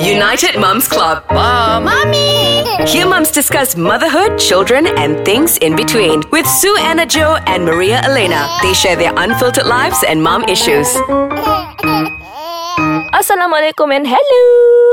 United Mums Club. Mom. Mommy! Here mums discuss motherhood, children, and things in between. With Sue Anna Joe and Maria Elena. They share their unfiltered lives and mom issues. Assalamualaikum and hello.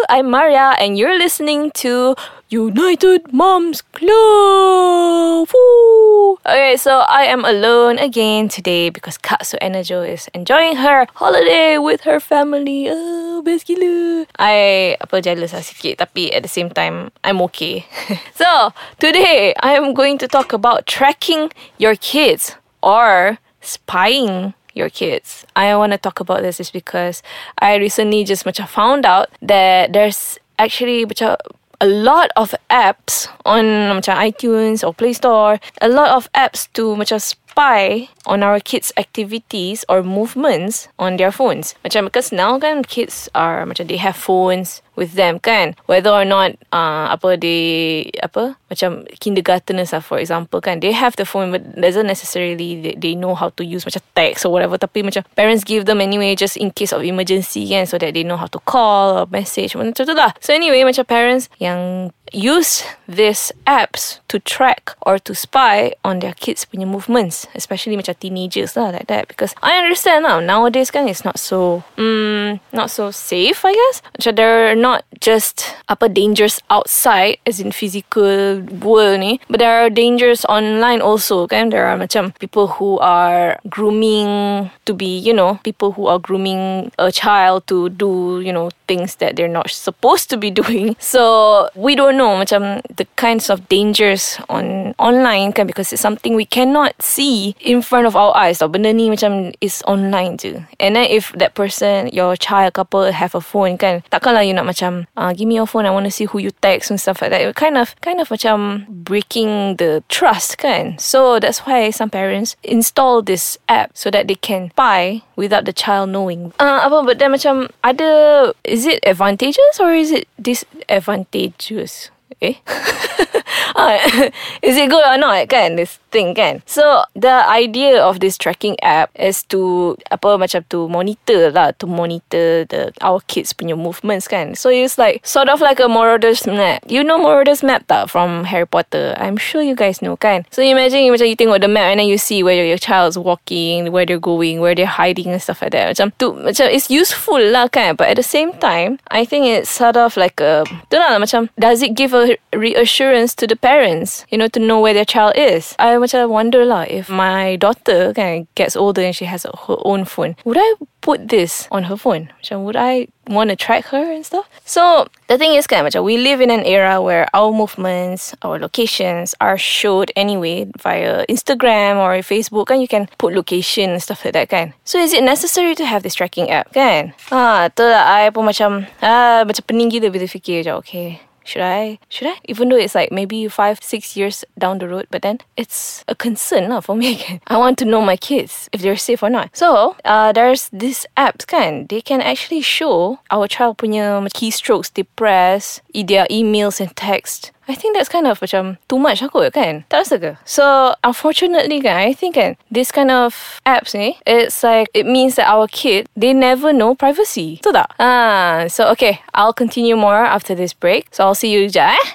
I'm Maria and you're listening to United Moms Club. Woo. Okay, so I am alone again today because Kak Su Enerjo is enjoying her holiday with her family. Oh, best gila. I apa jealous sikit tapi at the same time I'm okay. so, today I am going to talk about tracking your kids or spying your kids. I want to talk about this is because I recently just macam found out that there's actually macam a lot of apps on macam iTunes or Play Store, a lot of apps to macam spy on our kids' activities or movements on their phones. Macam because now kan kids are macam they have phones with them kan. Whether or not uh, apa they apa macam kindergarteners lah for example kan they have the phone but doesn't necessarily they, they know how to use macam text or whatever. Tapi macam parents give them anyway just in case of emergency kan so that they know how to call or message. Macam tu lah. So anyway macam parents yang use these apps to track or to spy on their kids punya movements especially macam teenagers lah like that. Because I understand lah nowadays kan it's not so mm, not so safe I guess. Macam they're not just apa dangers outside as in physical world ni but there are dangers online also kan? There are macam people who are grooming to be you know people who are grooming a child to do you know things that they're not supposed to be doing. So we don't know macam the kinds of dangers on online kan because it's something we cannot see in front of our eyes tau. Benda ni macam is online je. And then if that person your child couple have a phone kan takkanlah you nak macam uh, give me your phone I want to see who you text and stuff like that. It kind of kind of macam breaking the trust kan. So that's why some parents install this app so that they can spy without the child knowing. Uh, apa but then macam ada is it advantageous or is it disadvantageous eh Is it good or not kan? This thing kan? So the idea of this tracking app is to apa macam to monitor lah to monitor the our kids punya movements kan? So it's like sort of like a Marauders map. You know Marauders map tak from Harry Potter? I'm sure you guys know kan? So imagine macam you tengok the map and then you see where your child's walking where they're going where they're hiding and stuff like that. Macam tu macam it's useful lah kan? But at the same time I think it's sort of like a tu lah macam does it give a reassurance to the parents you know to know where their child is. I macam wonder lah if my daughter kan gets older and she has her own phone would I put this on her phone? Macam would I want to track her and stuff? So the thing is kan macam we live in an era where our movements our locations are showed anyway via Instagram or Facebook and you can put location and stuff like that kan. So is it necessary to have this tracking app kan? Ah tu lah I pun macam ah macam pening gila bila fikir macam okay should I? Should I? Even though it's like maybe five, six years down the road, but then it's a concern lah for me. I want to know my kids if they're safe or not. So uh, there's this apps kan. They can actually show our child punya keystrokes they press, their emails and text. I think that's kind of macam too much aku kan? Tak rasa ke? So, unfortunately kan, I think kan, this kind of apps ni, it's like, it means that our kid, they never know privacy. Betul tak? Ah, so okay, I'll continue more after this break. So, I'll see you sekejap eh.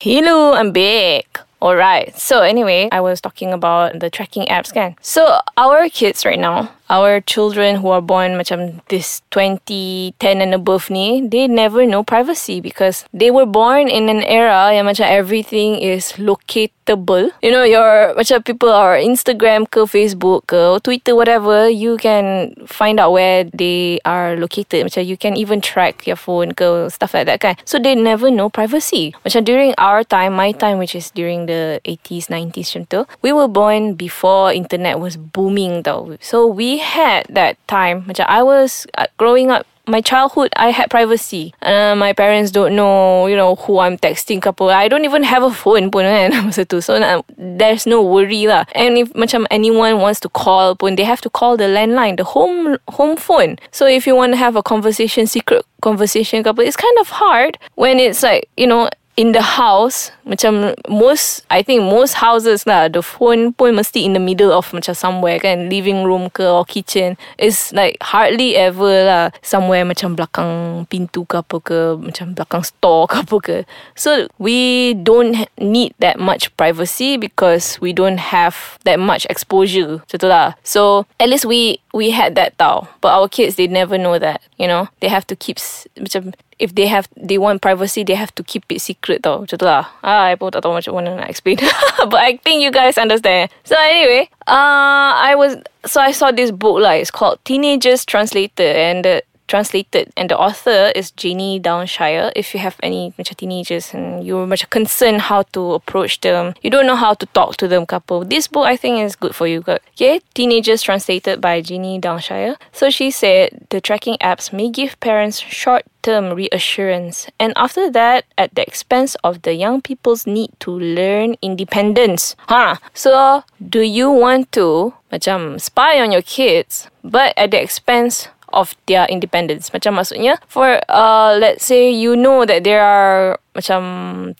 Hello, I'm back. Alright, so anyway, I was talking about the tracking apps kan. So, our kids right now, our children who are born macam this 2010 and above ni they never know privacy because they were born in an era yang macam everything is locatable. You know your macam people are Instagram ke Facebook ke Twitter whatever you can find out where they are located. Macam you can even track your phone ke stuff like that kan. So they never know privacy. Macam during our time my time which is during the 80s 90s macam we were born before internet was booming tau. So we had that time. Macam I was uh, growing up my childhood I had privacy. Uh, my parents don't know you know who I'm texting apa. I don't even have a phone pun kan masa tu. So uh, there's no worry lah. And if macam anyone wants to call pun they have to call the landline the home home phone. So if you want to have a conversation secret conversation apa it's kind of hard when it's like you know in the house macam most I think most houses lah the phone pun mesti in the middle of macam somewhere kan living room ke or kitchen is like hardly ever lah somewhere macam belakang pintu ke apa ke macam belakang store ke apa ke. So we don't ha- need that much privacy because we don't have that much exposure. Tu lah so at least we we had that tau. But our kids they never know that you know? They have to keep macam if they have they want privacy they have to keep it secret tau. Macam tu lah. Ah, I pun tak tahu macam mana nak explain. But I think you guys understand. So anyway uh, I was so I saw this book lah. It's called Teenagers Translated and the translated. And the author is Janey Downshire. If you have any macam teenagers and you're macam concerned how to approach them you don't know how to talk to them couple. This book I think is good for you. Okay teenagers translated by Janey Downshire. So she said the tracking apps may give parents short term reassurance. And after that at the expense of the young people's need to learn independence. Huh so do you want to macam spy on your kids but at the expense of their independence. Macam maksudnya for uh let's say you know that there are macam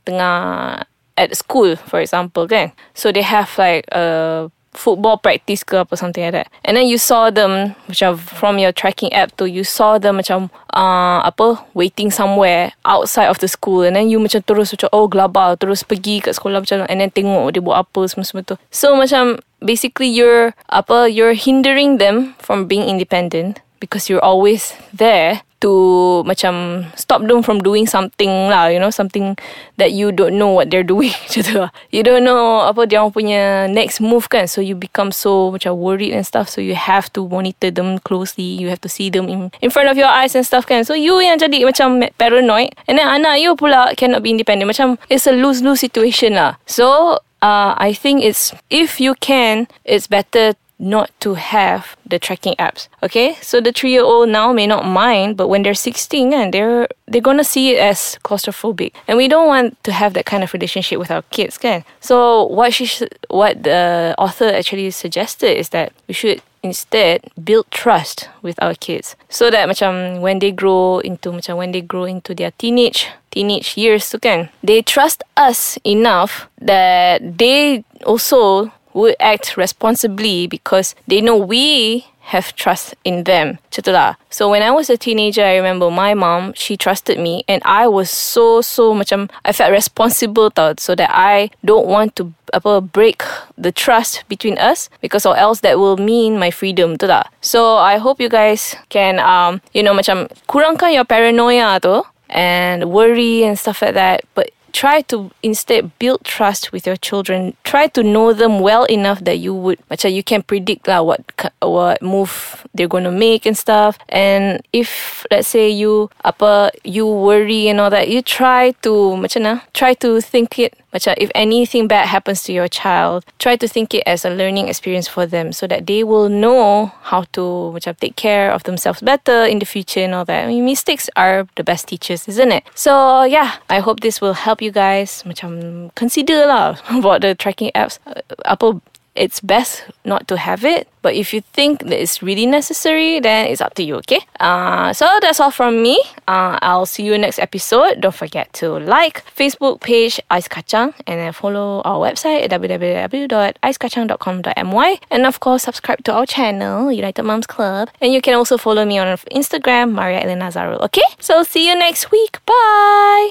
tengah at school for example kan. So they have like a football practice ke apa something like that. And then you saw them macam from your tracking app tu you saw them macam uh, apa waiting somewhere outside of the school and then you macam terus macam oh gelabah terus pergi kat sekolah macam and then tengok dia buat apa semua-semua tu. So macam basically you're apa you're hindering them from being independent because you're always there to macam stop them from doing something lah you know something that you don't know what they're doing. Lah. you don't know apa dia orang punya next move kan. So you become so macam worried and stuff. So you have to monitor them closely. You have to see them in, in front of your eyes and stuff kan. So you yang jadi macam paranoid. And then anak you pula cannot be independent. Macam it's a lose-lose situation lah. So uh, I think it's if you can it's better not to have the tracking apps. Okay, so the three-year-old now may not mind, but when they're 16 and they're they're gonna see it as claustrophobic, and we don't want to have that kind of relationship with our kids, can? So what she sh- what the author actually suggested is that we should instead build trust with our kids so that macam when they grow into when they grow into their teenage teenage years tu kan they trust us enough that they also would act responsibly because they know we have trust in them. So when I was a teenager, I remember my mom, she trusted me and I was so, so much I felt responsible tau so that I don't want to apa break the trust between us because or else that will mean my freedom tu. So I hope you guys can um you know macam kurangkan your paranoia tu and worry and stuff like that but try to instead build trust with your children. Try to know them well enough that you would macam you can predict lah what what move they're gonna make and stuff. And if let's say you apa you worry and all that, you try to macam try to think it macam if anything bad happens to your child, try to think it as a learning experience for them so that they will know how to macam take care of themselves better in the future and all that. I mean, mistakes are the best teachers, isn't it? So yeah, I hope this will help you guys macam consider lah about the tracking apps. Uh, Apa it's best not to have it. But if you think that it's really necessary, then it's up to you, okay? Uh, so that's all from me. Uh, I'll see you next episode. Don't forget to like Facebook page Ice Kacang and then follow our website at www.icekacang.com.my and of course subscribe to our channel United Moms Club and you can also follow me on Instagram Maria Elena Zarul. Okay, so see you next week. Bye.